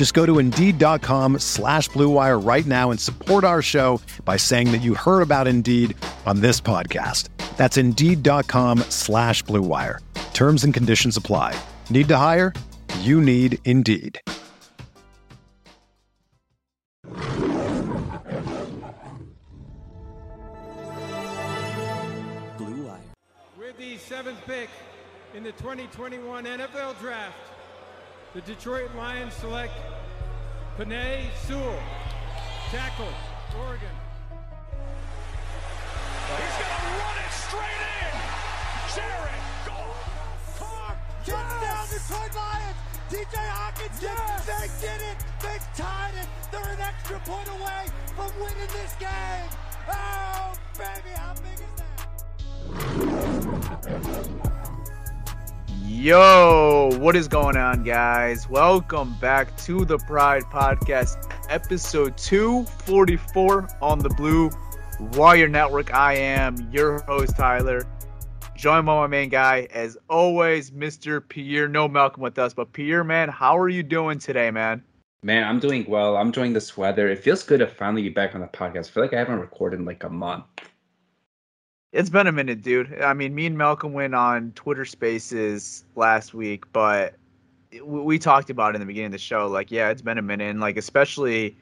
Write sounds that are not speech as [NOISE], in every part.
Just go to Indeed.com slash BlueWire right now and support our show by saying that you heard about Indeed on this podcast. That's Indeed.com slash BlueWire. Terms and conditions apply. Need to hire? You need Indeed. Blue Wire. With the seventh pick in the 2021 NFL Draft, the Detroit Lions select Penei Sewell, tackle, Oregon. He's gonna run it straight in. Jared Goff. Touchdown Detroit Lions! TJ Hawkins, yes. they did it! They tied it! They're an extra point away from winning this game! Oh, baby, how big is that? Yo, what is going on, guys? Welcome back to the Pride Podcast, episode 244 on the Blue Wire Network. I am your host, Tyler. Joined by my main guy, as always, Mr. Pierre. No Malcolm with us, but Pierre, man, how are you doing today, man? Man, I'm doing well. I'm enjoying this weather. It feels good to finally be back on the podcast. I feel like I haven't recorded in like a month. It's been a minute, dude. I mean, me and Malcolm went on Twitter Spaces last week, but we talked about it in the beginning of the show. Like, yeah, it's been a minute, and like, especially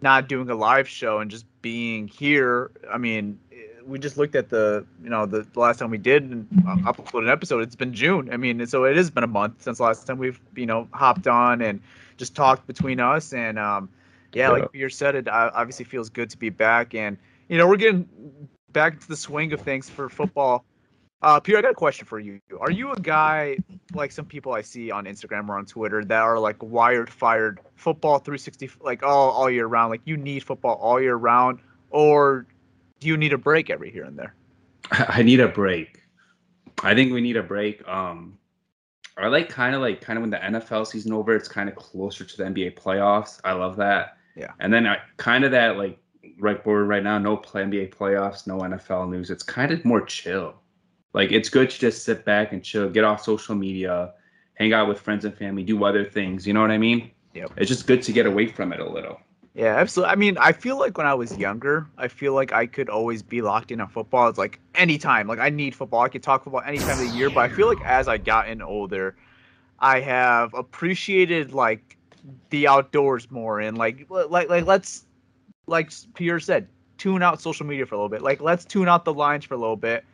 not doing a live show and just being here. I mean, we just looked at the, you know, the, last time we did and upload an episode. It's been June. I mean, so it has been a month since last time we've, you know, hopped on and just talked between us. And um, yeah, like you said, it obviously feels good to be back. And you know, we're getting back to the swing of things for football. Uh, Pierre, I got a question for you. Are you a guy like some people I see on Instagram or on Twitter that are like wired, fired, football 360, like all all year round? Like you need football all year round, or do you need a break every here and there? [LAUGHS] I need a break. I think we need a break. Um, I like kind of like kind of when the NFL season over, it's kind of closer to the NBA playoffs. I love that. Yeah. And then I kind of that like right forward right now, no play NBA playoffs, no NFL news. It's kind of more chill. Like it's good to just sit back and chill, get off social media, hang out with friends and family, do other things. You know what I mean? Yep. It's just good to get away from it a little. Yeah, absolutely. I mean, I feel like when I was younger, I feel like I could always be locked in on football. It's like anytime. Like I need football. I could talk football any time of the year. But I feel like as I gotten older, I have appreciated like the outdoors more and like like like let's like Pierre said, tune out social media for a little bit. Like let's tune out the Lions for a little bit.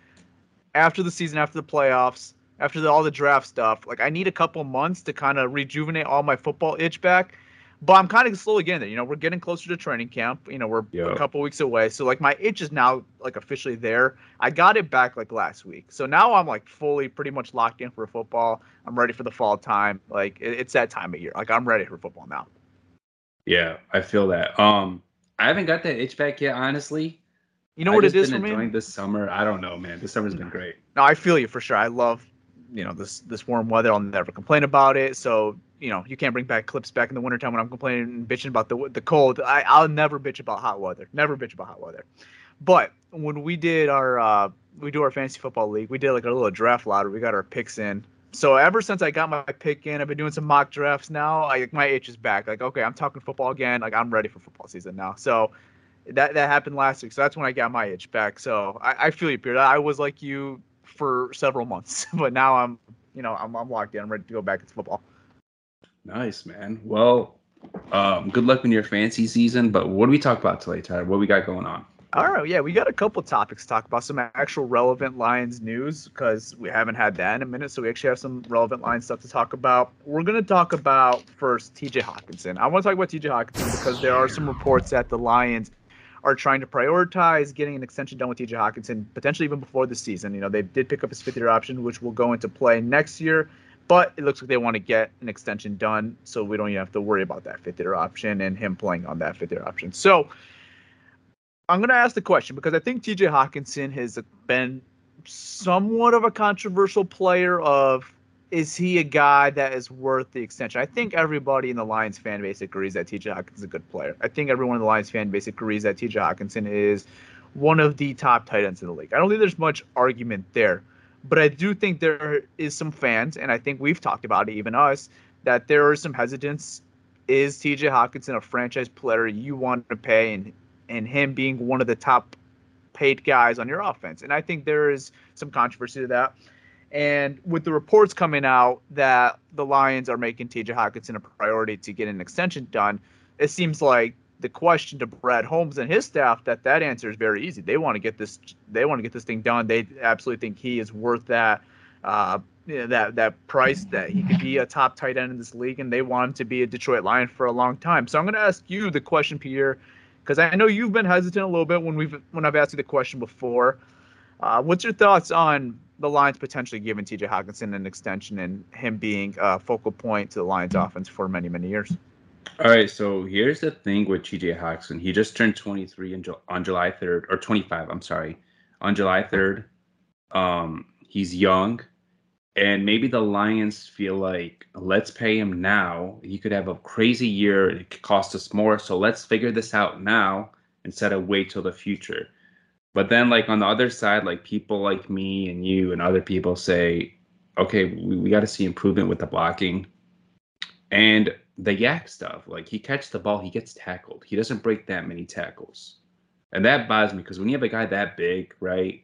After the season, after the playoffs, after the, all the draft stuff, like I need a couple months to kind of rejuvenate all my football itch back. But I'm kind of slowly getting there. You know, we're getting closer to training camp. You know, we're Yeah. a couple weeks away. So like my itch is now like officially there. I got it back like last week. So now I'm like fully pretty much locked in for football. I'm ready for the fall time. Like it, it's that time of year. Like I'm ready for football now. Yeah, I feel that. Um, I haven't got that itch back yet, honestly. You know I've what it is been for me? enjoying this summer. I don't know, man. This summer's been great. No, I feel you for sure. I love, you know, this this warm weather. I'll never complain about it. So, you know, you can't bring back clips back in the wintertime when I'm complaining and bitching about the the cold. I, I'll never bitch about hot weather. Never bitch about hot weather. But when we did our uh we do our fantasy football league, we did like a little draft lottery. We got our picks in. So ever since I got my pick in, I've been doing some mock drafts now. I my itch is back. Like, okay, I'm talking football again. Like I'm ready for football season now. So that that happened last week. So that's when I got my itch back. So I, I feel you, Peter. I was like you for several months, [LAUGHS] but now I'm, you know, I'm, I'm locked in. I'm ready to go back to football. Nice, man. Well, um, good luck in your fancy season. But what do we talk about today, Tyler? What we got going on? All right, yeah, we got a couple topics to talk about. Some actual relevant Lions news because we haven't had that in a minute. So we actually have some relevant Lions stuff to talk about. We're gonna talk about first TJ Hockenson. I want to talk about TJ Hockenson because there are some reports that the Lions are trying to prioritize getting an extension done with TJ Hockenson, potentially even before the season. You know, they did pick up his fifth year option, which will go into play next year. But it looks like they want to get an extension done, so we don't even have to worry about that fifth year option and him playing on that fifth year option. So I'm going to ask the question because I think TJ Hockenson has been somewhat of a controversial player of is he a guy that is worth the extension? I think everybody in the Lions fan base agrees that TJ Hockenson is a good player. I think everyone in the Lions fan base agrees that TJ Hockenson is one of the top tight ends in the league. I don't think there's much argument there. But I do think there is some fans, and I think we've talked about it, even us, that there are some hesitance. Is TJ Hockenson a franchise player you want to pay, and and him being one of the top paid guys on your offense? And I think there is some controversy to that. And with the reports coming out that the Lions are making TJ Hockenson a priority to get an extension done, it seems like the question to Brad Holmes and his staff that that answer is very easy. They want to get this. They want to get this thing done. They absolutely think he is worth that. Uh, you know, that that price that he could be a top tight end in this league, and they want him to be a Detroit Lion for a long time. So I'm going to ask you the question, Pierre, because I know you've been hesitant a little bit when we've when I've asked you the question before. Uh, what's your thoughts on the Lions potentially giving T.J. Hockenson an extension and him being a focal point to the Lions offense for many many years? All right, so here's the thing with TJ Hockenson. He just turned 23 in, on July 3rd, or 25, I'm sorry, on July 3rd. Um, he's young, and maybe the Lions feel like let's pay him now. He could have a crazy year. It could cost us more, so let's figure this out now instead of wait till the future. But then, like on the other side, like people like me and you and other people say, okay, we, we got to see improvement with the blocking. And the yak stuff. Like he catches the ball, he gets tackled. He doesn't break that many tackles. And that bothers me because when you have a guy that big, right?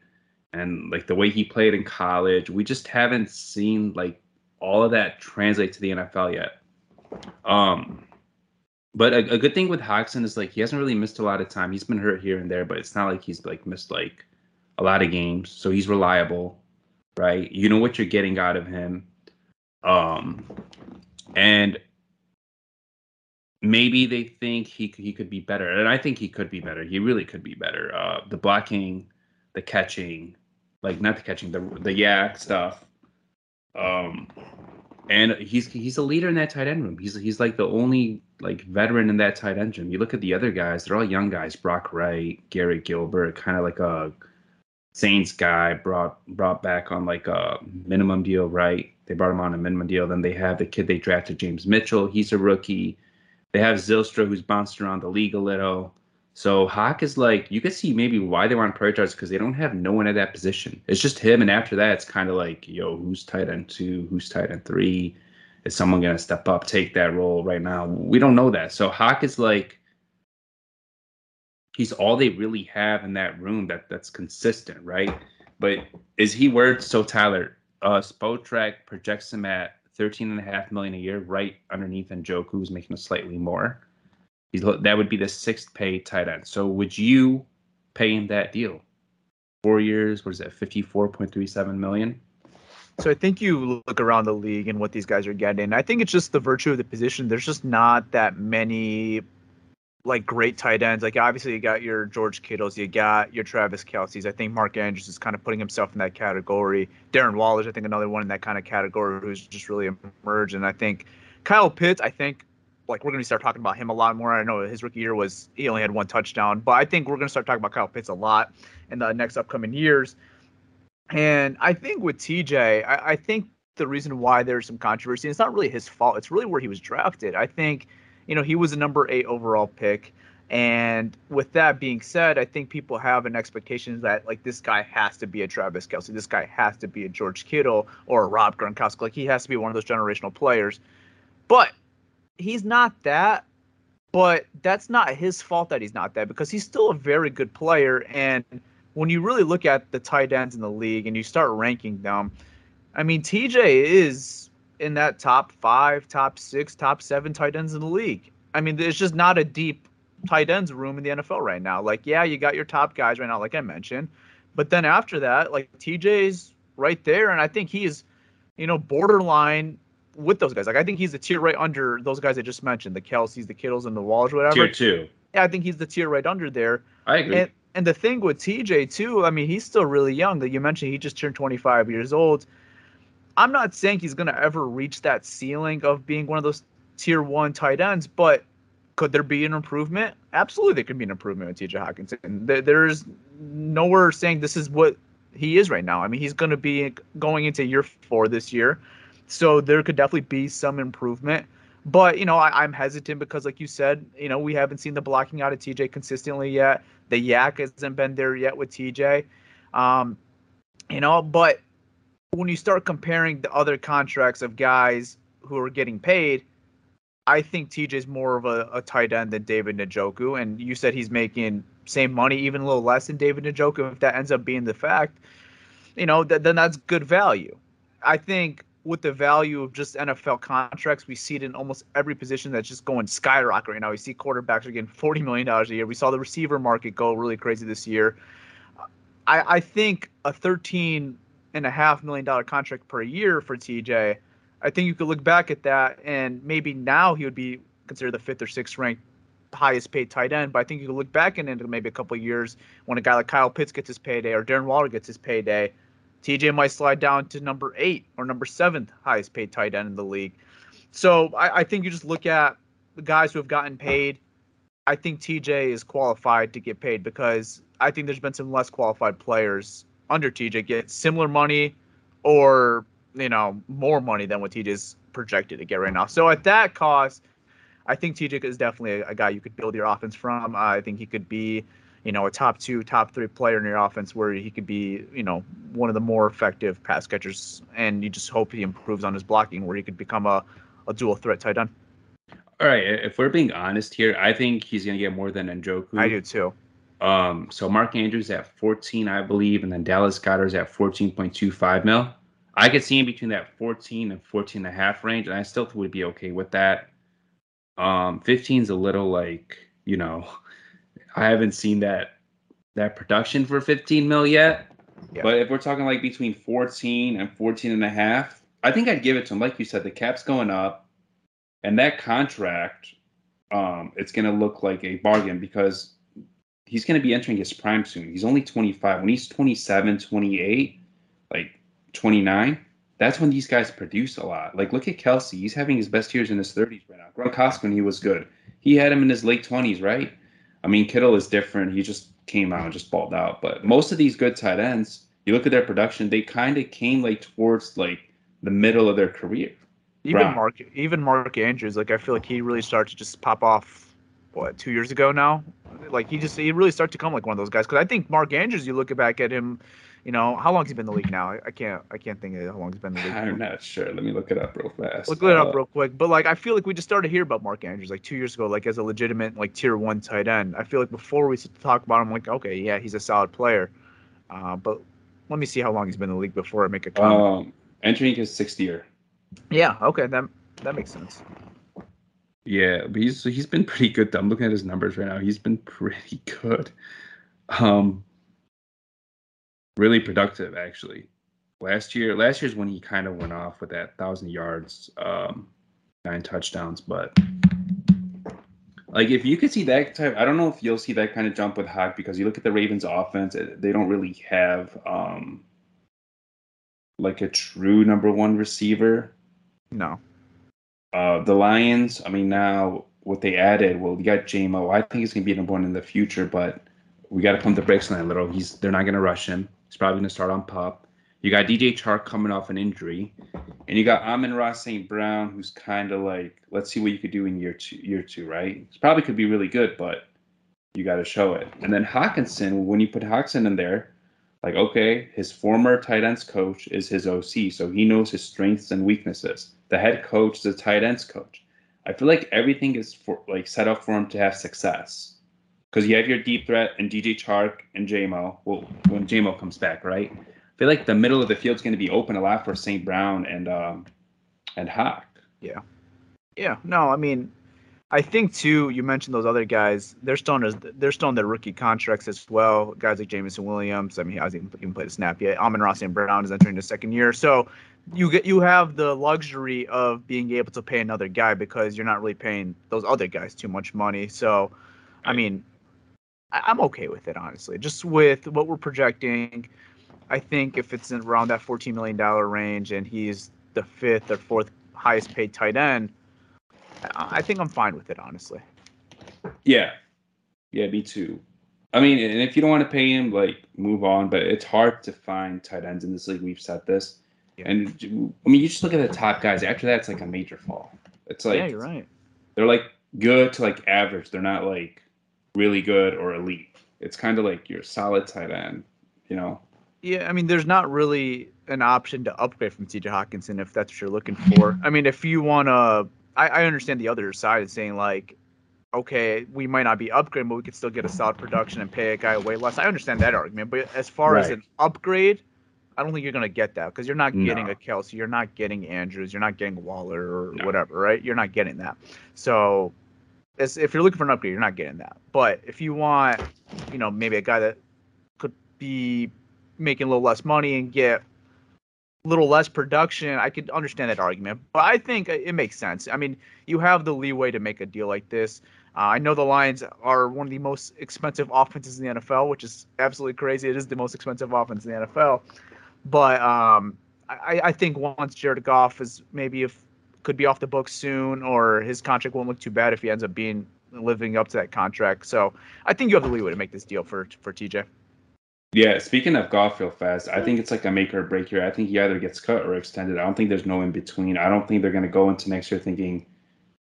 And like the way he played in college, we just haven't seen like all of that translate to the NFL yet. Um but a, a good thing with Hockenson is like he hasn't really missed a lot of time. He's been hurt here and there, but it's not like he's like missed like a lot of games. So he's reliable, right? You know what you're getting out of him. Um and maybe they think he he could be better, and I think he could be better. He really could be better. Uh, the blocking, the catching, like not the catching, the the YAC stuff. Um, and he's he's a leader in that tight end room. He's he's like the only like veteran in that tight end room. You look at the other guys; they're all young guys. Brock Wright, Garrett Griffin, kind of like a Saints guy brought brought back on like a minimum deal, right? They brought him on a minimum deal. Then they have the kid they drafted, James Mitchell. He's a rookie. They have Zylstra, who's bounced around the league a little. So Hawk is like, you could see maybe why they want to prioritize because they don't have no one at that position. It's just him, and after that, it's kind of like, yo, who's tight end two? Who's tight end three? Is someone gonna step up, take that role right now? We don't know that. So Hawk is like, he's all they really have in that room that that's consistent, right? But is he worth so Tyler? Uh, Spotrac projects him at 13 and a half million a year, right underneath Njoku, who's making a slightly more. He's that would be the sixth pay tight end. So would you pay him that deal? Four years, what is that, 54.37 million? So I think you look around the league and what these guys are getting. I think it's just the virtue of the position. There's just not that many like great tight ends. Like obviously you got your George Kittles, you got your Travis Kelce's. I think Mark Andrews is kind of putting himself in that category. Darren Waller's, I think, another one in that kind of category who's just really emerged. And I think Kyle Pitts, I think like we're gonna start talking about him a lot more. I know his rookie year was he only had one touchdown, but I think we're gonna start talking about Kyle Pitts a lot in the next upcoming years. And I think with TJ, I, I think the reason why there's some controversy, it's not really his fault. It's really where he was drafted. I think you know, he was a number eight overall pick. And with that being said, I think people have an expectation that like this guy has to be a Travis Kelce, this guy has to be a George Kittle or a Rob Gronkowski. Like he has to be one of those generational players. But he's not that. But that's not his fault that he's not that because he's still a very good player. And when you really look at the tight ends in the league and you start ranking them, I mean, TJ is in that top five, top six, top seven tight ends in the league. I mean, there's just not a deep tight ends room in the NFL right now. Like, yeah, you got your top guys right now, like I mentioned, but then after that, like TJ's right there, and I think he's, you know, borderline with those guys. Like, I think he's the tier right under those guys I just mentioned, the Kelces, the Kittles, and the Walls, whatever. Tier two. Yeah, I think he's the tier right under there. I agree. And and the thing with TJ too, I mean, he's still really young. That you mentioned he just turned 25 years old. I'm not saying he's gonna ever reach that ceiling of being one of those tier one tight ends, but could there be an improvement? Absolutely, there could be an improvement with TJ. There, there's nowhere saying this is what he is right now. I mean, he's going to be going into year four this year, so there could definitely be some improvement. But you know, I, I'm hesitant because, like you said, you know, we haven't seen the blocking out of TJ consistently yet. The yak hasn't been there yet with TJ. Um, you know, but when you start comparing the other contracts of guys who are getting paid, I think TJ's more of a, a tight end than David Njoku. And you said he's making same money, even a little less than David Njoku. If that ends up being the fact, you know, th- then that's good value. I think with the value of just NFL contracts, we see it in almost every position that's just going skyrocket right now. We see quarterbacks are getting $40 million a year. We saw the receiver market go really crazy this year. I, I think a 13 and a half million dollar contract per year for TJ, I think you could look back at that and maybe now he would be considered the fifth or sixth ranked highest paid tight end. But I think you could look back and into maybe a couple years when a guy like Kyle Pitts gets his payday or Darren Waller gets his payday, TJ might slide down to number eight or number seventh highest paid tight end in the league. So I, I think you just look at the guys who have gotten paid. I think TJ is qualified to get paid because I think there's been some less qualified players under TJ get similar money or you know more money than what TJ's projected to get right now. So at that cost, I think TJ is definitely a, a guy you could build your offense from. I think he could be, you know, a top two, top three player in your offense where he could be, you know, one of the more effective pass catchers. And you just hope he improves on his blocking where he could become a, a dual threat tight end. All right, if we're being honest here, I think he's gonna get more than Njoku. I do too. Um, so Mark Andrews at 14, I believe, and then Dallas Goedert's at 14.25 mil. I could see him between that 14 and 14 and a half range, and I still would be okay with that. Um, 15 is a little like, you know, I haven't seen that that production for 15 mil yet. Yeah. But if we're talking like between 14 and 14 and a half, I think I'd give it to him. Like you said, the cap's going up, and that contract, um, it's gonna look like a bargain because he's gonna be entering his prime soon. He's only 25. When he's 27, 28, like 29, that's when these guys produce a lot. Like look at Kelce. He's having his best years in his 30s right now. Gronkowski, when he was good, he had him in his late 20s, right? I mean, Kittle is different. He just came out and just balled out. But most of these good tight ends, you look at their production, they kind of came like towards like the middle of their career. Even Brown. Mark, even Mark Andrews, like I feel like he really started to just pop off. What two years ago now? Like he just he really started to come like one of those guys. Because I think Mark Andrews, you look back at him, you know how long has he been in the league now? I, can't I can't think of how long he's been in the league. I'm not sure. Let me look it up real fast. Look it Uh, up real quick. But like I feel like we just started to hear about Mark Andrews like two years ago, like as a legitimate like tier one tight end. I feel like before we talk about him, like okay, yeah, he's a solid player. Uh, but let me see how long he's been in the league before I make a comment. Um, entering his sixth year. yeah, okay, that that makes sense. Yeah, but he's he's been pretty good. I'm looking at his numbers right now. He's been pretty good. Um, really productive actually. Last year, last year's when he kind of went off with that thousand yards, um, nine touchdowns. But like, if you could see that type, I don't know if you'll see that kind of jump with Hawk because you look at the Ravens' offense, eh, they don't really have um, like a true number one receiver. No. Uh, the Lions, I mean, now what they added, well, we got JMO. I think he's going to be number one in the future, but we got to pump the brakes on that a little. He's They're not going to rush him. He's probably going to start on pop. You got DJ Chark coming off an injury, and you got Amon-Ra St. Brown, who's kind of like, let's see what you could do in year two. Year two, right? He probably could be really good, but you got to show it. And then Hockenson, when you put Hockenson in there, like, okay, his former tight ends coach is his OC, so he knows his strengths and weaknesses. The head coach is a tight ends coach. I feel like everything is for like set up for him to have success. Because you have your deep threat and DJ Chark and JMO. Well, when JMO comes back, right? I feel like the middle of the field's going to be open a lot for St. Brown and um and Hawk. Yeah. Yeah. No, I mean, I think too. You mentioned those other guys. They're still on they're still on their rookie contracts as well. Guys like Jameson Williams. I mean, he hasn't even played a snap yet. Amon-Ra St. Brown is entering the second year. So you get you have the luxury of being able to pay another guy because you're not really paying those other guys too much money. So, I mean, I, am okay with it honestly. Just with what we're projecting, I think if it's around that 14 million dollar range and he's the fifth or fourth highest paid tight end I think I'm fine with it, honestly. Yeah, yeah, me too. I mean, and if you don't want to pay him, like move on. But it's hard to find tight ends in this league. We've said this, yeah. and I mean, you just look at the top guys. After that, it's like a major fall. It's like yeah, you're right. They're like good to like average. They're not like really good or elite. It's kind of like your solid tight end, you know. Yeah, I mean, there's not really an option to upgrade from T.J. Hockenson if that's what you're looking for. I mean, if you want to I, I understand the other side is saying like, okay, we might not be upgrading, but we could still get a solid production and pay a guy way less. I understand that argument, but as far right. as an upgrade, I don't think you're gonna get that because you're not getting no. a Kelce, you're not getting Andrews, you're not getting Waller or no. whatever, right? You're not getting that. So, if you're looking for an upgrade, you're not getting that. But if you want, you know, maybe a guy that could be making a little less money and get a little less production, I could understand that argument. But I think it makes sense. I mean, you have the leeway to make a deal like this. Uh, I know the Lions are one of the most expensive offenses in the NFL, which is absolutely crazy. It is the most expensive offense in the NFL. But um, I, I, think once Jared Goff is maybe if could be off the books soon, or his contract won't look too bad if he ends up being living up to that contract. So I think you have the leeway to make this deal for for TJ. Yeah, speaking of Goff real fast, I think it's like a make or break here. I think he either gets cut or extended. I don't think there's no in between. I don't think they're going to go into next year thinking,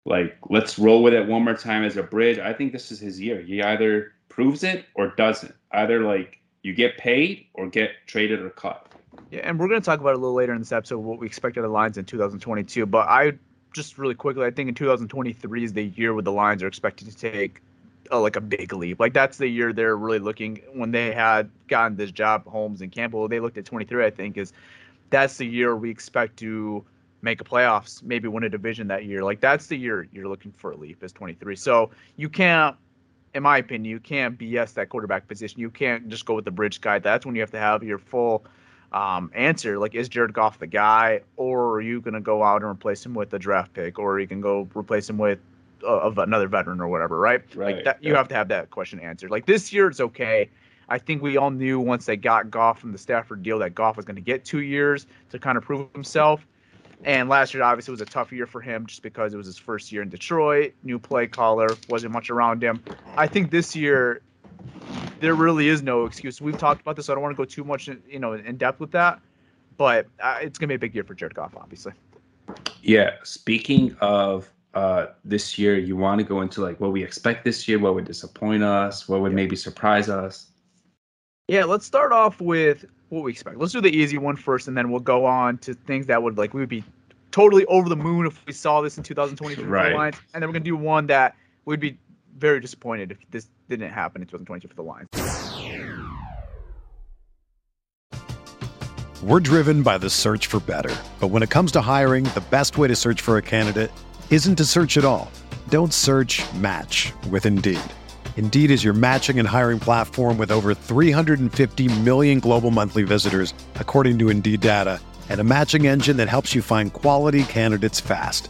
like, let's roll with it one more time as a bridge. I think this is his year. He either proves it or doesn't. Either like you get paid or get traded or cut. Yeah, and we're going to talk about a little later in this episode what we expect out of the Lions in 2022. But I just really quickly, I think in 2023 is the year where the Lions are expected to take a, like a big leap. Like that's the year they're really looking when they had gotten this job, Holmes and Campbell. They looked at 23, I think, is that's the year we expect to make a playoffs, maybe win a division that year. Like that's the year you're looking for a leap is 23. So you can't, in my opinion, you can't BS that quarterback position. You can't just go with the bridge guy. That's when you have to have your full um, answer. Like, is Jared Goff the guy, or are you going to go out and replace him with a draft pick, or you can go replace him with of another veteran or whatever, right? Right. Like that, you have to have that question answered. Like this year, it's okay. I think we all knew once they got Goff from the Stafford deal that Goff was going to get two years to kind of prove himself. And last year, obviously, was a tough year for him just because it was his first year in Detroit, new play caller, wasn't much around him. I think this year, there really is no excuse. We've talked about this, so I don't want to go too much, in, you know, in depth with that. But uh, it's going to be a big year for Jared Goff, obviously. Yeah. Speaking of uh, this year you want to go into like what we expect this year, what would disappoint us, what would yeah. maybe surprise us? Yeah, let's start off with what we expect. Let's do the easy one first, and then we'll go on to things that would like we would be totally over the moon if we saw this in 2023 right. for and then we're gonna do one that we'd be very disappointed if this didn't happen in 2022 for the Lions. We're driven by the search for better, but when it comes to hiring, the best way to search for a candidate isn't to search at all. Don't search match with Indeed. Indeed is your matching and hiring platform with over 350 million global monthly visitors, according to Indeed data, and a matching engine that helps you find quality candidates fast.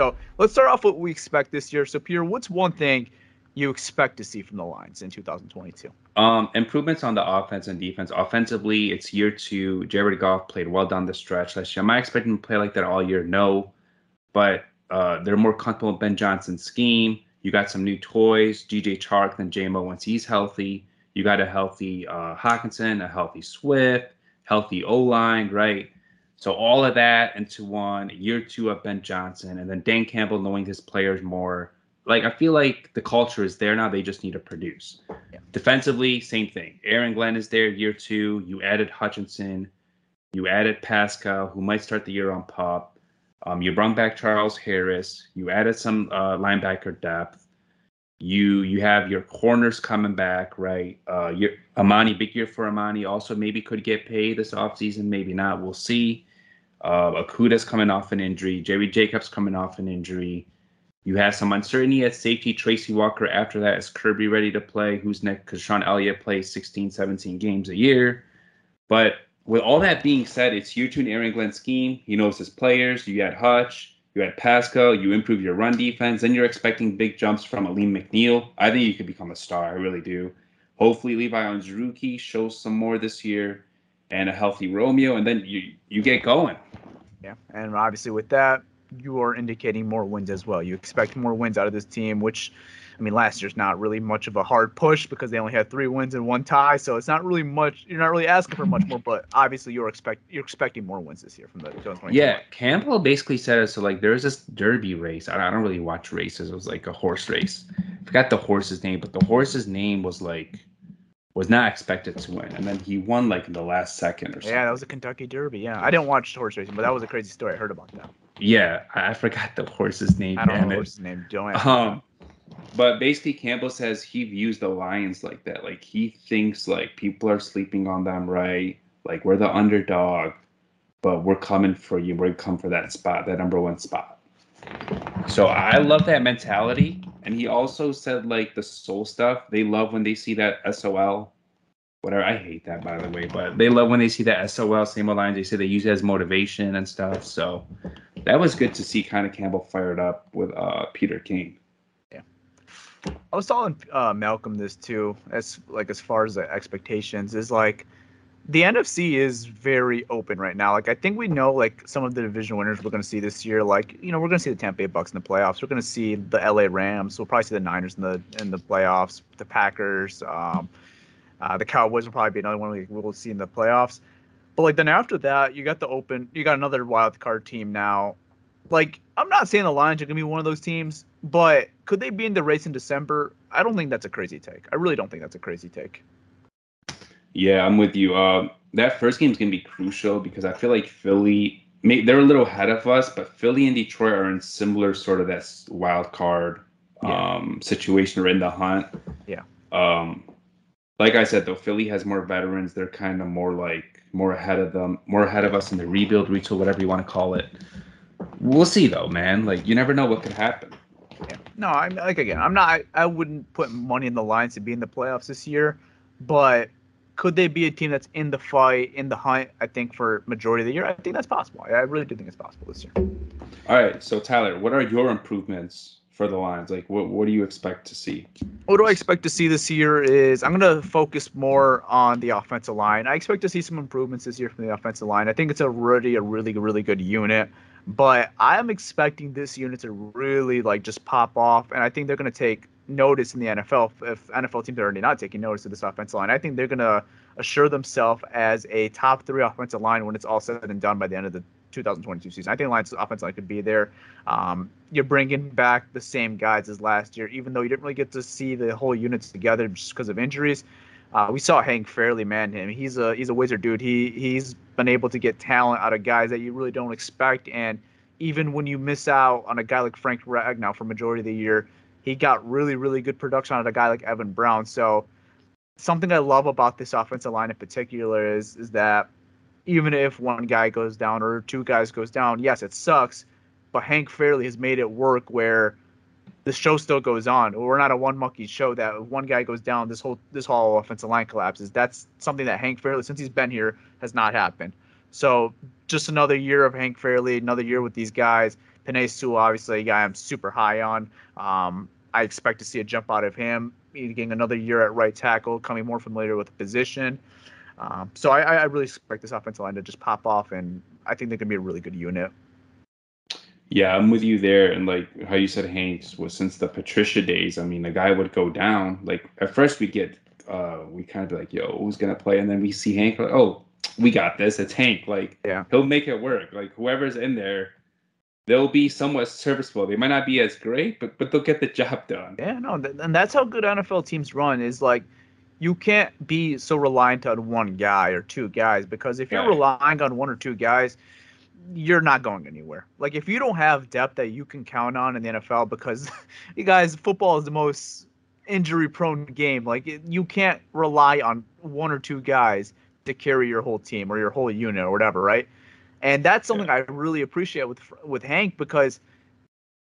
So let's start off what we expect this year. So Peter, what's one thing you expect to see from the Lions in 2022? Um, improvements on the offense and defense. Offensively, it's year two. Jared Goff played well down the stretch last year. Am I expecting to play like that all year? No, but uh, they're more comfortable with Ben Johnson's scheme. You got some new toys, DJ Chark and JMO once he's healthy. You got a healthy uh, Hockenson, a healthy Swift, healthy O line, right? So all of that into one year two of Ben Johnson, and then Dan Campbell knowing his players more. Like I feel like the culture is there now. They just need to produce. Yeah. Defensively, same thing. Aaron Glenn is there year two. You added Hutchinson. You added Paschal, who might start the year on pop. Um, you brought back Charles Harris. You added some uh, linebacker depth. You you have your corners coming back, right? Uh, your Amani, big year for Amani. Also, maybe could get paid this offseason, maybe not. We'll see. Uh, Okudah's coming off an injury. Jerry Jacobs coming off an injury. You have some uncertainty at safety. Tracy Walker after that. Is Kerby ready to play? Who's next? Because Sean Elliott plays 16, 17 games a year. But with all that being said, it's year two in Aaron Glenn's scheme. He knows his players. You had Hutch. You had Paschal. You improve your run defense. Then you're expecting big jumps from Alim McNeill. I think you could become a star. I really do. Hopefully, Levi Onwuzurike shows some more this year and a healthy Romeo, and then you you get going. Yeah, and obviously with that, you are indicating more wins as well. You expect more wins out of this team, which I mean, last year's not really much of a hard push because they only had three wins and one tie, so it's not really much. You're not really asking for much more, but obviously you're expect you're expecting more wins this year from the 2020. Yeah, Campbell basically said it. So like, there's this Derby race. I, I don't really watch races. It was like a horse race. I forgot the horse's name, but the horse's name was like was not expected to win, and then he won like in the last second or something. Yeah, that was a Kentucky Derby. Yeah, I didn't watch horse racing, but that was a crazy story. I heard about that. Yeah, I forgot the horse's name. I don't know the horse's name. Don't. Um, but basically, Campbell says he views the Lions like that. Like he thinks like people are sleeping on them, right? Like we're the underdog, but we're coming for you. We're coming for that spot, that number one spot. So I love that mentality. And he also said like the soul stuff. They love when they see that SOL. Whatever. I hate that by the way, but they love when they see that SOL same old Lions. They say they use it as motivation and stuff. So that was good to see kind of Campbell fired up with uh, Peter King. Yeah. I was telling uh, Malcolm this too, as like as far as the expectations is like the NFC is very open right now. Like I think we know like some of the division winners we're going to see this year. Like you know we're going to see the Tampa Bay Bucks in the playoffs. We're going to see the LA Rams. We'll probably see the Niners in the in the playoffs. The Packers, um, uh, the Cowboys will probably be another one we will see in the playoffs. But like then after that, you got the open. You got another wild card team now. Like I'm not saying the Lions are going to be one of those teams, but could they be in the race in December? I don't think that's a crazy take. I really don't think that's a crazy take. Yeah, I'm with you. Uh, that first game is going to be crucial because I feel like Philly, may, they're a little ahead of us, but Philly and Detroit are in similar sort of that wild card yeah. um, situation or in the hunt. Yeah. Um, like I said, though, Philly has more veterans. They're kind of more like more ahead of them, more ahead of us in the rebuild, retool, whatever you want to call it. We'll see, though, man. Like you never know what could happen. Yeah. No, I'm like again, I'm not. I, I wouldn't put money in the Lions to be in the playoffs this year, but could they be a team that's in the fight, in the hunt? I think for majority of the year, I think that's possible. I really do think it's possible this year. All right, so Tyler, what are your improvements for the Lions? Like, what what do you expect to see? What do I expect to see this year is I'm going to focus more on the offensive line. I expect to see some improvements this year from the offensive line. I think it's already a really, really good unit, but I'm expecting this unit to really like just pop off, and I think they're going to take notice in the NFL if NFL teams are already not taking notice of this offensive line. I think they're going to assure themselves as a top three offensive line when it's all said and done by the end of the 2022 season. I think Lions offensive line could be there. Um, you're bringing back the same guys as last year, even though you didn't really get to see the whole units together just because of injuries. Uh, we saw Hank Fraley, man. Him, he's a he's a wizard, dude. He he's been able to get talent out of guys that you really don't expect, and even when you miss out on a guy like Frank Ragnow for majority of the year, he got really, really good production out of a guy like Evan Brown. So something I love about this offensive line in particular is is that even if one guy goes down or two guys goes down, yes, it sucks, but Hank Fraley has made it work where the show still goes on. We're not a one monkey show that if one guy goes down, this whole this whole offensive line collapses. That's something that Hank Fraley, since he's been here, has not happened. So just another year of Hank Fraley, another year with these guys. Penei Sewell, obviously a guy I'm super high on. Um, I expect to see a jump out of him. Getting another year at right tackle, coming more familiar with the position. Um, so I, I really expect this offensive line to just pop off, and I think they're gonna be a really good unit. Yeah, I'm with you there. And like how you said, Hanks was since the Patricia days. I mean, the guy would go down. Like at first, we get, uh, we kind of be like, "Yo, who's gonna play?" And then we see Hank. Like, oh, we got this. It's Hank. Like, yeah, he'll make it work. Like whoever's in there, they'll be somewhat serviceable. They might not be as great, but but they'll get the job done. Yeah, no, and that's how good NFL teams run. Is like you can't be so reliant on one guy or two guys because if you're right. relying on one or two guys you're not going anywhere. Like if you don't have depth that you can count on in the NFL, because [LAUGHS] you guys, football is the most injury-prone game. Like you can't rely on one or two guys to carry your whole team or your whole unit or whatever, right? And that's something yeah. I really appreciate with with Hank because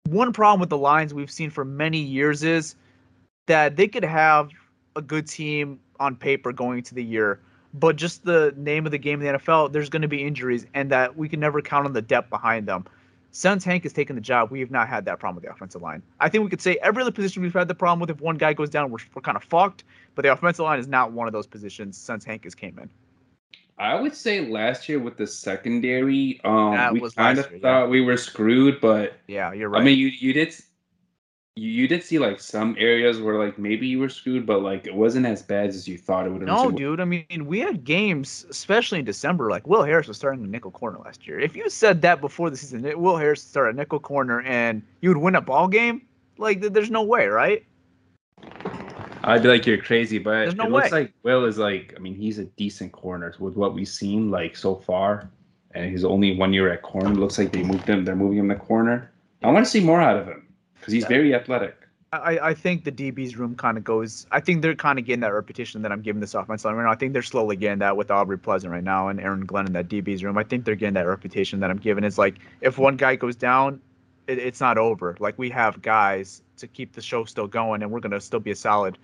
one problem with the Lions we've seen for many years is that they could have a good team on paper going into the year, but just the name of the game in the NFL, there's going to be injuries, and that we can never count on the depth behind them. Since Hank has taken the job, we have not had that problem with the offensive line. I think we could say every other position we've had the problem with. If one guy goes down, we're, we're kind of fucked. But the offensive line is not one of those positions since Hank has came in. I would say last year with the secondary, um, we kind of thought yeah. we were screwed, but yeah, you're right. I mean, you you did you, you did see like some areas where like maybe you were screwed, but like it wasn't as bad as you thought it would. No, dude. I mean, we had games, especially in December. Like Will Harris was starting the nickel corner last year. If you said that before the season, Will Harris started a nickel corner and you would win a ball game, like there's no way, right? I'd be like, you're crazy, but no it way. looks like Will is like, I mean, he's a decent corner with what we've seen like so far, and he's only one year at corner. It looks like they moved him. They're moving him to corner. I want to see more out of him because he's very athletic. I, I think the DB's room kind of goes. I think they're kind of getting that reputation that I'm giving this offense line right now. I think they're slowly getting that with Aubrey Pleasant right now and Aaron Glenn in that DB's room. I think they're getting that reputation that I'm giving. It's like if one guy goes down, it, it's not over. Like we have guys to keep the show still going, and we're gonna still be a solid,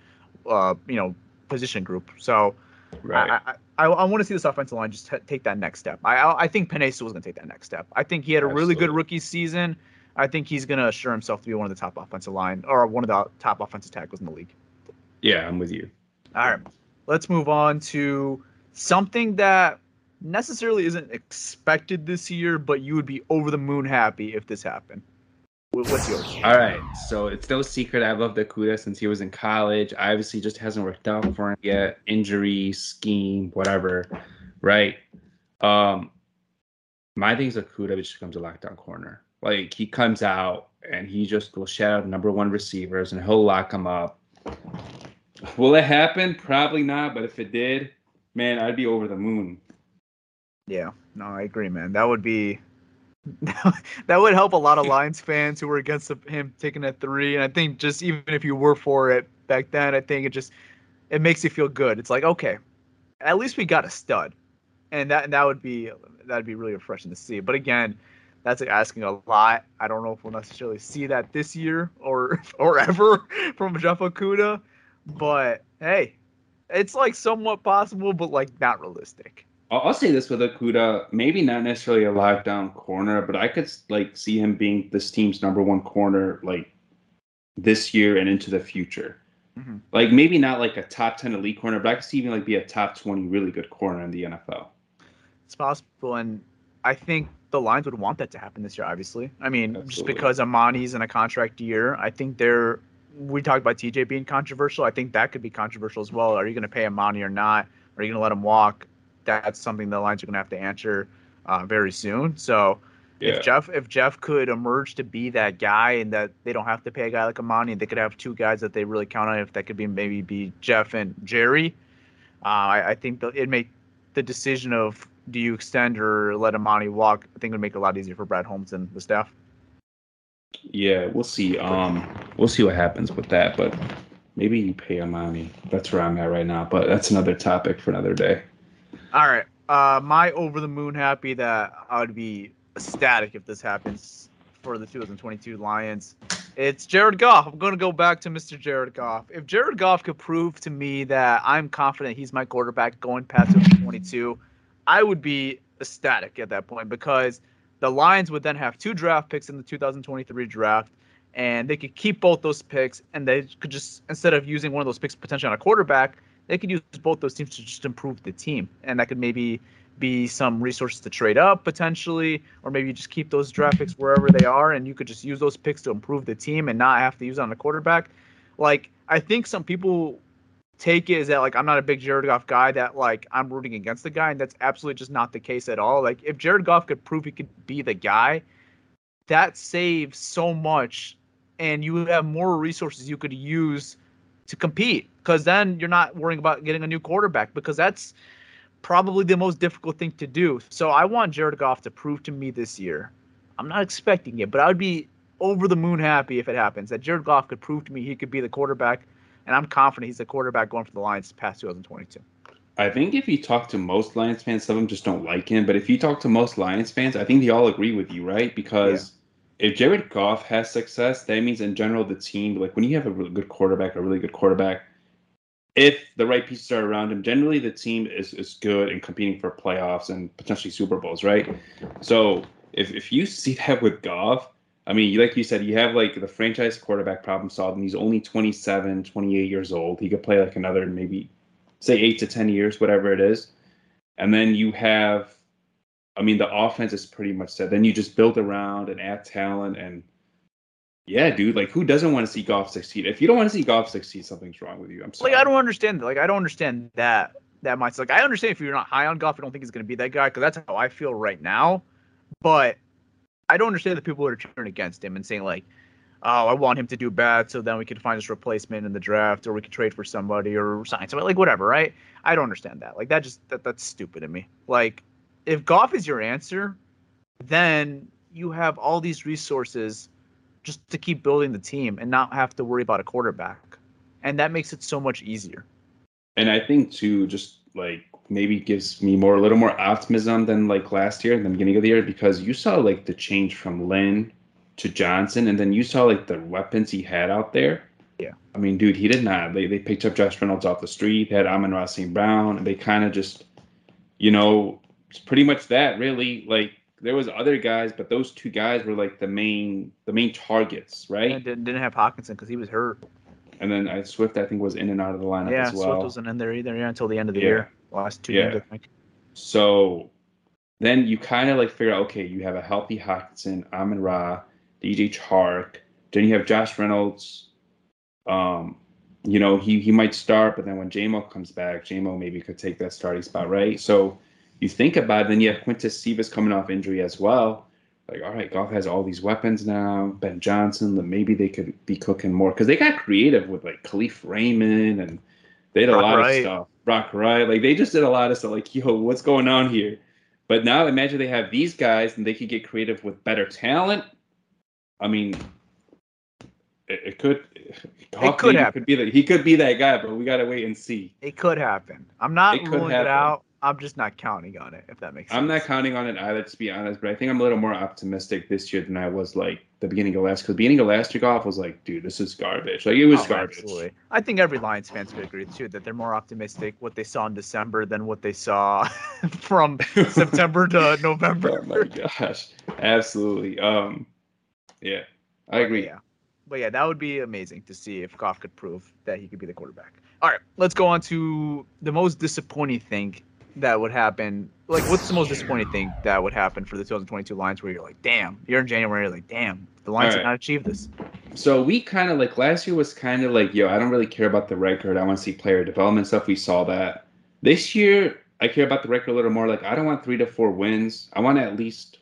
uh, you know, position group. So, right. I, I, I, I want to see this offensive line just t- take that next step. I I, I think Penei Sewell's gonna take that next step. I think he had a Absolutely. really good rookie season. I think he's going to assure himself to be one of the top offensive line or one of the top offensive tackles in the league. Yeah, I'm with you. All right. Let's move on to something that necessarily isn't expected this year, but you would be over the moon happy if this happened. What's yours? All right. So it's no secret I love Okudah since he was in college. Obviously, just hasn't worked out for him yet. Injury, scheme, whatever. Right. Um, my thing is Okudah just becomes a lockdown corner. Like he comes out and he just will shout out number one receivers and he'll lock them up. Will it happen? Probably not. But if it did, man, I'd be over the moon. Yeah, no, I agree, man. That would be [LAUGHS] that would help a lot of Lions fans who were against him taking a three. And I think just even if you were for it back then, I think it just it makes you feel good. It's like okay, at least we got a stud, and that and that would be that'd be really refreshing to see. But again, that's asking a lot. I don't know if we'll necessarily see that this year or [LAUGHS] or ever from Jeff Okudah, but hey, it's like somewhat possible, but like not realistic. I'll say this with Okudah, maybe not necessarily a lockdown corner, but I could like see him being this team's number one corner like this year and into the future. Mm-hmm. Like maybe not like a top ten elite corner, but I could see even like be a top twenty really good corner in the NFL. It's possible, and I think the Lions would want that to happen this year. Obviously, I mean, Absolutely. just because Amani's in a contract year, I think they're. We talked about TJ being controversial. I think that could be controversial as well. Are you going to pay Amani or not? Are you going to let him walk? That's something the Lions are going to have to answer uh, very soon. So. Yeah. If Jeff if Jeff could emerge to be that guy and that they don't have to pay a guy like Amani, they could have two guys that they really count on. If that could be maybe be Jeff and Jerry, uh, I, I think it make the decision of do you extend or let Amani walk? I think it would make it a lot easier for Brad Holmes and the staff. Yeah, we'll see. Um, we'll see what happens with that. But maybe you pay Amani. That's where I'm at right now, but that's another topic for another day. All right. Uh, my over the moon happy that I would be ecstatic if this happens for the 2022 Lions. It's Jared Goff. I'm going to go back to Mr. Jared Goff. If Jared Goff could prove to me that I'm confident he's my quarterback going past 2022, I would be ecstatic at that point because the Lions would then have two draft picks in the 2023 draft and they could keep both those picks and they could just instead of using one of those picks potentially on a quarterback, they could use both those teams to just improve the team. And that could maybe be some resources to trade up potentially, or maybe you just keep those draft picks wherever they are, and you could just use those picks to improve the team and not have to use on a quarterback. Like I think some people take it as that like I'm not a big Jared Goff guy that like I'm rooting against the guy, and that's absolutely just not the case at all. Like if Jared Goff could prove he could be the guy, that saves so much, and you have more resources you could use to compete because then you're not worrying about getting a new quarterback because that's probably the most difficult thing to do. So I want Jared Goff to prove to me this year. I'm not expecting it, but I would be over the moon happy if it happens that Jared Goff could prove to me he could be the quarterback, and I'm confident he's the quarterback going for the Lions past 2022. I think if you talk to most Lions fans, some of them just don't like him. But if you talk to most Lions fans, I think they all agree with you, right? Because. If Jared Goff has success, that means in general the team, like when you have a really good quarterback, a really good quarterback, if the right pieces are around him, generally the team is, is good in competing for playoffs and potentially Super Bowls, right? So if, if you see [LAUGHS] that with Goff, I mean, like you said, you have like the franchise quarterback problem solved, and he's only 27, 28 years old. He could play like another maybe, say, eight to 10 years, whatever it is. And then you have, I mean, the offense is pretty much set. Then you just build around and add talent and – yeah, dude. Like, who doesn't want to see Goff succeed? If you don't want to see Goff succeed, something's wrong with you. I'm sorry. Like, I don't understand. Like, I don't understand that that much. Like, I understand if you're not high on Goff, I don't think he's going to be that guy because that's how I feel right now. But I don't understand the people that are cheering against him and saying like, "Oh, I want him to do bad, so then we can find his replacement in the draft, or we can trade for somebody, or sign somebody, like whatever." Right? I don't understand that. Like, that just that that's stupid to me. Like, if Goff is your answer, then you have all these resources just to keep building the team and not have to worry about a quarterback. And that makes it so much easier. And I think too, just like maybe gives me more a little more optimism than like last year in the beginning of the year because you saw like the change from Lynn to Johnson and then you saw like the weapons he had out there. Yeah. I mean, dude, he did not. They they picked up Josh Reynolds off the street, they had Amon-Ra St. Brown, and they kind of just, you know, it's pretty much that really. Like there was other guys, but those two guys were like the main the main targets, right? And didn't, didn't have Hockenson because he was hurt. And then uh, Swift, I think, was in and out of the lineup yeah, as well. Swift wasn't in there either yeah, until the end of the yeah. year. Last two yeah. games, I think. So then you kind of like figure out, okay, you have a healthy Hockenson, Amon Ra, DJ Chark. Then you have Josh Reynolds. Um, you know, he he might start, but then when Jamo comes back, Jamo maybe could take that starting spot, right? So you think about it, then you have Quintez Cephus coming off injury as well. Like, all right, Goff has all these weapons now. Ben Johnson, that maybe they could be cooking more because they got creative with like Kalif Raymond and they did a lot Wright. of stuff. Brock Wright, like they just did a lot of stuff. Like, yo, what's going on here? But now imagine they have these guys and they could get creative with better talent. I mean, it, it could. it could happen. Could be that he could be that guy, but we gotta wait and see. It could happen. I'm not it ruling it out. I'm just not counting on it, if that makes sense. I'm not counting on it either, to be honest. But I think I'm a little more optimistic this year than I was like the beginning of last. Because the beginning of last year Goff was like, dude, this is garbage. Like it was oh, garbage. Absolutely. I think every Lions fans would agree too that they're more optimistic what they saw in December than what they saw [LAUGHS] from September to [LAUGHS] November. Oh my gosh, absolutely. Um, yeah, I agree. But yeah, but yeah, that would be amazing to see if Goff could prove that he could be the quarterback. All right, let's go on to the most disappointing thing that would happen? Like, what's the most disappointing thing that would happen for the 2022 Lions where you're like, damn, you're in January, you're like, damn, the Lions right. did not achieve this? So we kind of like last year was kind of like, yo, I don't really care about the record. I want to see player development stuff. We saw that. This year, I care about the record a little more. Like, I don't want three to four wins. I want at least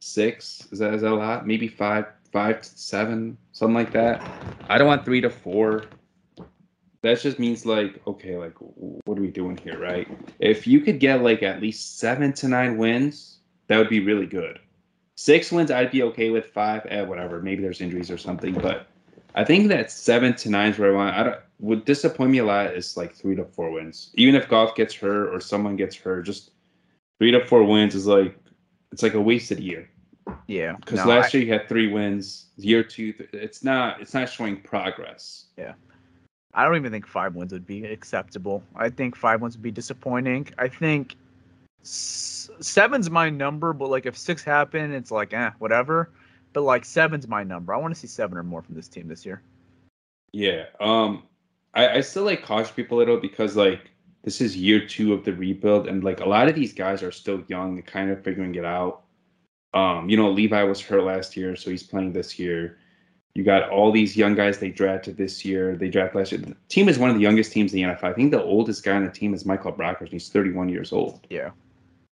six. Is that is that a lot? Maybe five, five to seven, something like that. I don't want three to four that just means like okay like what are we doing here right if you could get like at least seven to nine wins that would be really good six wins i'd be okay with five eh, whatever maybe there's injuries or something but i think that seven to nine is where i want i don't would disappoint me a lot is like three to four wins. Even if Goff gets hurt or someone gets hurt, just three to four wins is like it's like a wasted year. Yeah, Because no, last I- year you had three wins. Year two, th- it's not it's not showing progress. I don't even think five wins would be acceptable. I think five wins would be disappointing. I think s- seven's my number, but like if six happen, it's like eh, whatever. But like seven's my number. I want to see seven or more from this team this year. Yeah. Um I, I still like caution people a little because like this is year two of the rebuild and like a lot of these guys are still young and kind of figuring it out. Um, you know, Levi was hurt last year, so he's playing this year. You got all these young guys they drafted this year. They drafted last year. The team is one of the youngest teams in the NFL. I think the oldest guy on the team is Michael Brockers. and He's 31 years old. Yeah.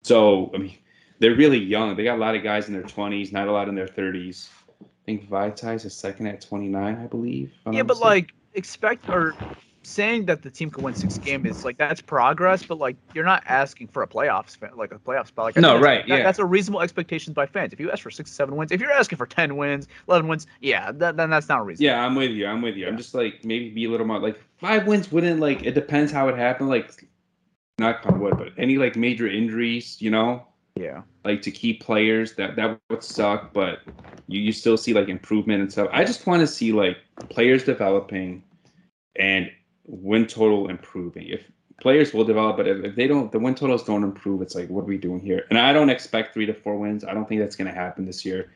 So I mean, they're really young. They got a lot of guys in their 20s, not a lot in their 30s. I think Vita's is second at 29, I believe. Yeah, but like expect or saying that the team can win six games is like that's progress, but like you're not asking for a playoffs like a playoff spot. Like No, that's- right, that- yeah. that's a reasonable expectation by fans. If you ask for six, seven wins, if you're asking for ten wins, eleven wins, yeah, that, then that's not reasonable. Yeah, I'm with you. I'm with you. I'm just like maybe be a little more like five wins wouldn't like it depends how it happened. Like not on wood, but any like major injuries, you know, yeah, like to key players that that would suck. But you you still see like improvement and stuff. I just want to see like players developing and win total improving. If players will develop, but if, if they don't, the win totals don't improve. It's like what are we doing here? And I don't expect three to four wins. I don't think that's going to happen this year.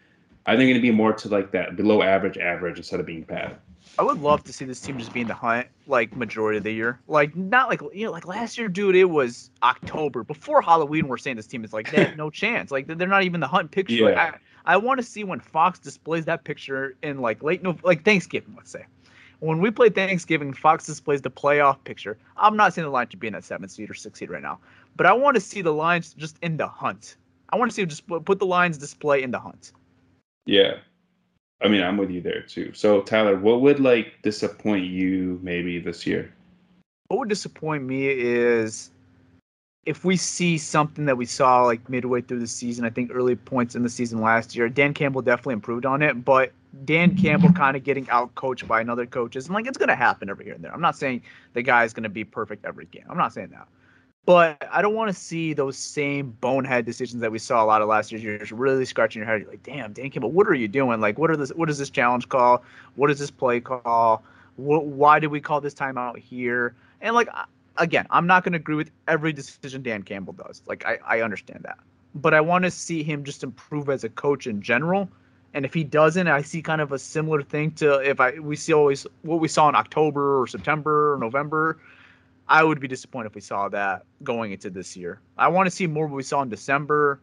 I think it'll be more to like that below average average instead of being bad. I would love to see this team just be in the hunt like majority of the year. Like not like you know like last year, dude. It was October before Halloween. We're saying this team is like they have no [LAUGHS] chance. Like they're not even the hunt picture. Like, Yeah. I I want to see when Fox displays that picture in like late no like Thanksgiving, let's say. When we play Thanksgiving, Fox displays the playoff picture. I'm not saying the Lions should be in that seven seed or six seed right now, but I want to see the Lions just in the hunt. I want to see just put put the Lions display in the hunt. Yeah. I mean, I'm with you there too. So, Tyler, what would like disappoint you maybe this year? what would disappoint me is if we see something that we saw like midway through the season. I think early points in the season last year, Dan Campbell definitely improved on it, but Dan Campbell kind of getting out coached by another coaches, and like it's gonna happen every here and there. I'm not saying the guy's gonna be perfect every game. I'm not saying that. But I don't want to see those same bonehead decisions that we saw a lot of last year's. You're just really scratching your head. You're like, damn, Dan Campbell, what are you doing? Like, what are this? What is this challenge call? What is this play call? Wh- why did we call this timeout here? And like, again, I'm not going to agree with every decision Dan Campbell does. Like, I, I understand that, but I want to see him just improve as a coach in general. And if he doesn't, I see kind of a similar thing to if I we see always what we saw in October or September or November. I would be disappointed if we saw that going into this year. I want to see more what we saw in December.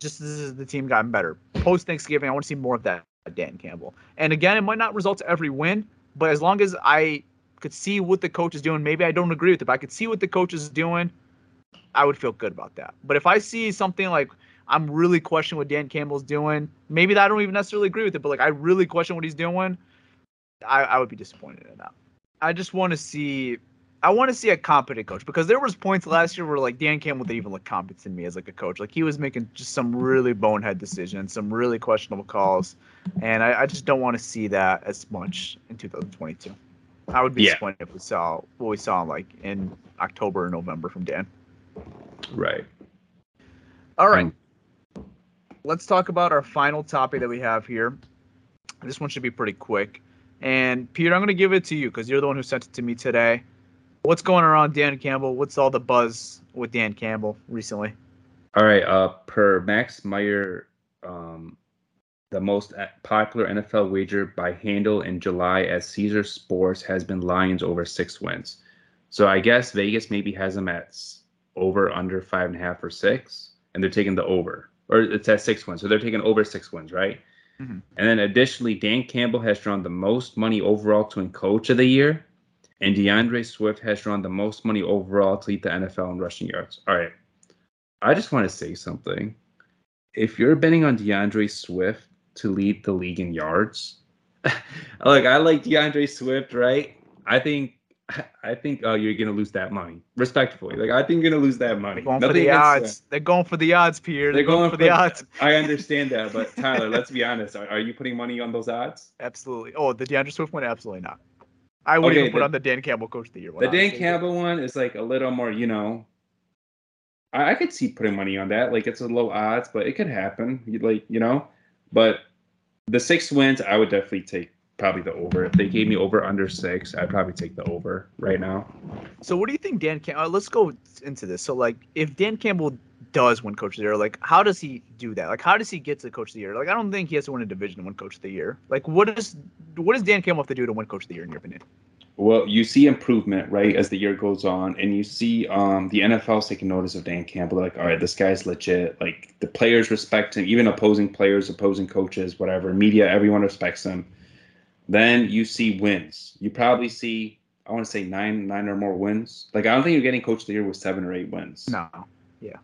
Just this is the team gotten better. Post Thanksgiving, I want to see more of that Dan Campbell. And again, it might not result to every win, but as long as I could see what the coach is doing, maybe I don't agree with it, but I could see what the coach is doing, I would feel good about that. But if I see something like I'm really questioning what Dan Campbell's doing, maybe that I don't even necessarily agree with it, but like I really question what he's doing, I, I would be disappointed in that. I just want to see I want to see a competent coach because there was points last year where like Dan Campbell didn't even look competent to me as like a coach. Like he was making just some really bonehead decisions, some really questionable calls, and I, I just don't want to see that as much in 2022. I would be Yeah. disappointed if we saw what we saw like in October or November from Dan. Right. All right. Um, Let's talk about our final topic that we have here. This one should be pretty quick. And Peter, I'm going to give it to you because you're the one who sent it to me today. What's going around Dan Campbell? What's all the buzz with Dan Campbell recently? All right. Uh, per Max Meyer, um, the most popular NFL wager by handle in July at Caesar Sports has been Lions over six wins. So I guess Vegas maybe has them at over under five and a half or six, and they're taking the over, or it's at six wins. So they're taking over six wins, right? Mhm. And then additionally, Dan Campbell has drawn the most money overall to win Coach of the Year, and D'Andre Swift has drawn the most money overall to lead the NFL in rushing yards. All right. I just want to say something. If you're betting on D'Andre Swift to lead the league in yards, [LAUGHS] like I like D'Andre Swift, right? I think [LAUGHS] I think uh, you're gonna lose that money, respectfully. Like I think you're gonna lose that money. They're going for the odds. They're going for the odds, Pierre. They're going for the odds. I [LAUGHS] understand that, but Tyler, let's be honest. Are, are you putting money on those odds? Absolutely. Oh, the D'Andre Swift one? Absolutely not. I would Okay, even put the- on the Dan Campbell Coach of the Year one. The Dan. Campbell one is like a little more, you know. I, I could see putting money on that. Like it's a low odds, but it could happen. Like you know, but the six wins, I would definitely take probably the over. If they gave me over under six, I'd probably take the over right now. So what do you think Dan Campbell? Uh, let's go into this. So like, if Dan Campbell does win Coach of the Year, like, how does he do that? Like, how does he get to Coach of the Year? Like, I don't think he has to win a division to win Coach of the Year. Like, what does what does Dan Campbell have to do to win Coach of the Year in your opinion? Well, you see improvement, right, as the year goes on, and you see um, the NFL's taking notice of Dan Campbell. Like, all right, this guy's legit. Like, the players respect him, even opposing players, opposing coaches, whatever, media, everyone respects him. Then you see wins. You probably see, I want to say nine, nine or more wins. Like, I don't think you're getting coach of the year with seven or eight wins. No. Yeah.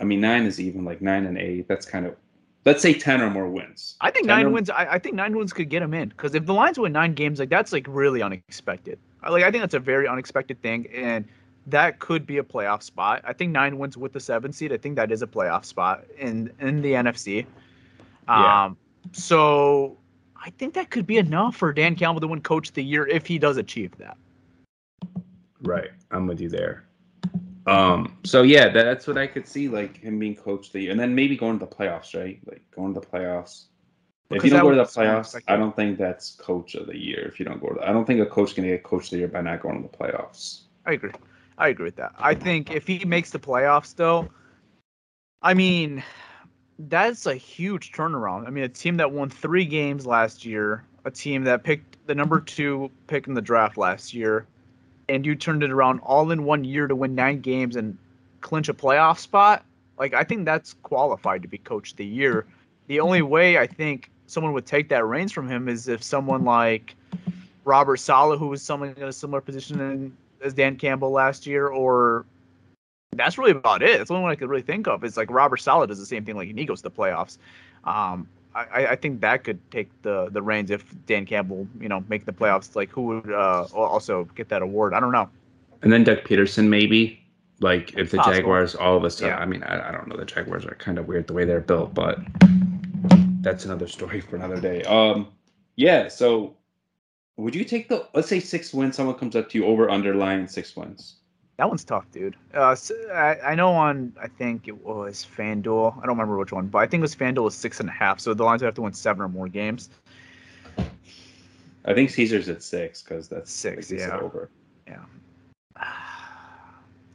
I mean, nine is even like nine and eight. That's kind of, let's say ten or more wins. I think 10 nine or- wins. I, I think nine wins could get him in because if the Lions win nine games, like that's like really unexpected. I- Like I think that's a very unexpected thing, and that could be a playoff spot. I think nine wins with the seven seed. I think that is a playoff spot in in the NFC. Yeah. Um, so I think that could be enough for Dan Campbell to win Coach of the Year if he does achieve that. Right. I'm with you there. Um, so yeah, that's what I could see, like him being coach of the year. And then maybe going to the playoffs, right? Like going to the playoffs. if you don't go to the playoffs. I don't think that's coach of the year. If you don't go to, I don't think a coach can get coach of the year by not going to the playoffs. I agree. I agree with that. I think if he makes the playoffs, though, I mean, that's a huge turnaround. I mean, a team that won three games last year, a team that picked the number mm-hmm. two pick in the draft last year, and you turned it around all in one year to win nine games and clinch a playoff spot. Like, I think that's qualified to be coach of the year. The mm-hmm. only way I think someone would take that reins from him is if someone like Robert Saleh, who was someone in a similar position as Dan Campbell last year, or that's really about it. That's the only one I could really think of. Is like Robert Saleh does the same thing, like and he goes to the playoffs. Um, I, I think that could take the the reins if Dan Campbell, you know, make the playoffs. Like who would uh, also get that award? I don't know. And then Doug Pederson, maybe. Like if the Possible. Jaguars all of a sudden, Yeah. I mean, I, I don't know. The Jaguars are kind of weird the way they're built, but that's another story for another day. Um, yeah. So, would you take the let's say six wins? Someone comes up to you over underlying six wins. That one's tough, dude. Uh, s- I, I know on I think it was FanDuel. I don't remember which one, but I think it was FanDuel was six and a half. So the Lions would have to win seven or more games. I think Caesar's at six because that's Six, like you said, yeah. [SIGHS]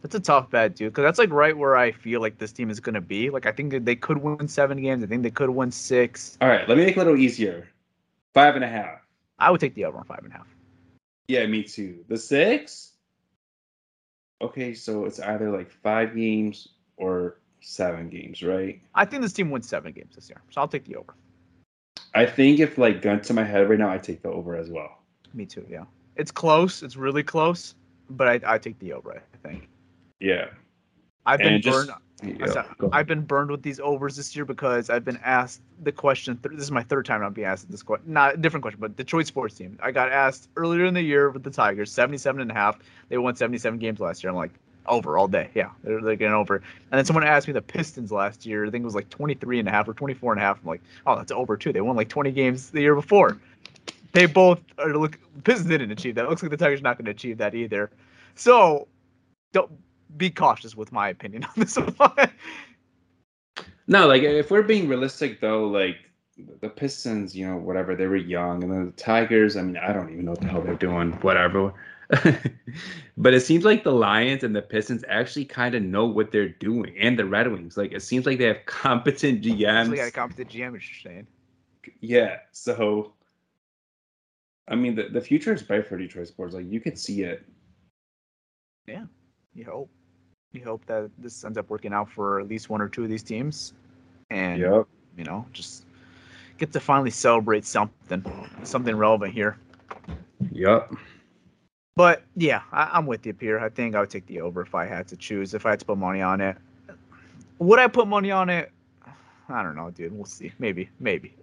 That's a tough bet, dude. Because that's like right where I feel like this team is gonna be. Like I think that they could win seven games. I think they could win six. All right, let me make it a little easier. Five and a half. I would take the over on five and a half. Yeah, me too. The six. Okay, so it's either like five games or seven games, right? I think this team wins seven games this year, so I'll take the over. I think if like gun to my head right now, I take the over as well. Me too. Yeah, it's close. It's really close, but I I take the over. I think Yeah. I've been And just- burned. Yeah, I said, go I've been burned with these overs this year because I've been asked the question. Th- this is my third time I'm being asked this question. Not a different question, but Detroit sports team. I got asked earlier in the year with the Tigers, 77 and a half. They won 77 games last year. I'm like, over all day. Yeah, they're, they're getting over. And then someone asked me the Pistons last year. I think it was like 23 and a half or 24 and a half. I'm like, oh, that's over too. They won like 20 games the year before. They both are look. Pistons didn't achieve that. It looks like the Tigers are not going to achieve that either. So, don't be cautious with my opinion [LAUGHS] on this one. No, like if we're being realistic though, like the Pistons, you know, whatever, they were young, and then the Tigers, I mean, I don't even know what the hell they're doing, whatever. [LAUGHS] but it seems like the Lions and the Pistons actually kind of know what they're doing, and the Red Wings. Like it seems like they have [LAUGHS] competent GMs. They got a competent GM, you're saying. Yeah, so I mean, the, the future is bright for Detroit sports. Like you could see it. Yeah, you hope. You hope that this ends up working out for at least one or two of these teams, and Yep. you know, just get to finally celebrate something, something relevant here. Yep. But yeah, I, I'm with you, Pierre. I think I would take the over if I had to choose. If I had to put money on it, would I put money on it? I don't know, dude. We'll see. Maybe, maybe.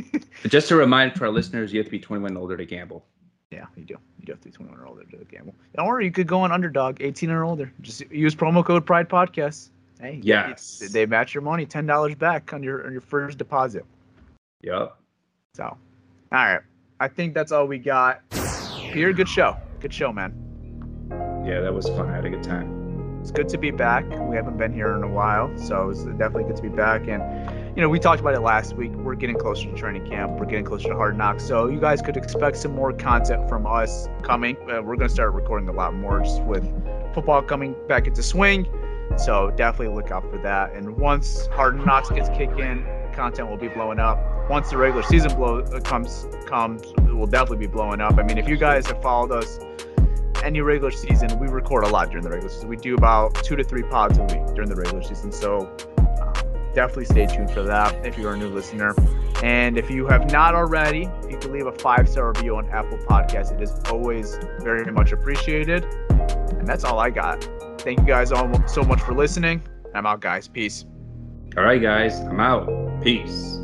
[LAUGHS] Just a reminder to our listeners, you have to be 21 and older to gamble. Yeah, you do. You do have to be 21 or older to gamble. Don't you could go on underdog, 18 or older. Just use promo code Pride Podcast. Hey, Yes. they match your money, ten dollars back on your on your first deposit. Yep. So, all right, I think that's all we got. Peter, good show. Good show, man. Yeah, that was fun. I had a good time. It's good to be back. We haven't been here in a while, so it's definitely good to be back. And you know, we talked about it last week. We're getting closer to training camp. We're getting closer to Hard Knocks. So you guys could expect some more content from us coming. Uh, we're going to start recording a lot more just with football coming back into swing. So definitely look out for that. And once Hard Knocks gets kicked in, content will be blowing up. Once the regular season blow uh, comes comes, it will definitely be blowing up. I mean, if you guys have followed us any regular season, we record a lot during the regular season. We do about two to three pods a week during the regular season. So definitely stay tuned for that if you're a new listener. And if you have not already, you can leave a five star review on Apple Podcasts. It is always very much appreciated. And that's all I got. Thank you guys all so much for listening. I'm out, guys. Peace. All right, guys. I'm out. Peace.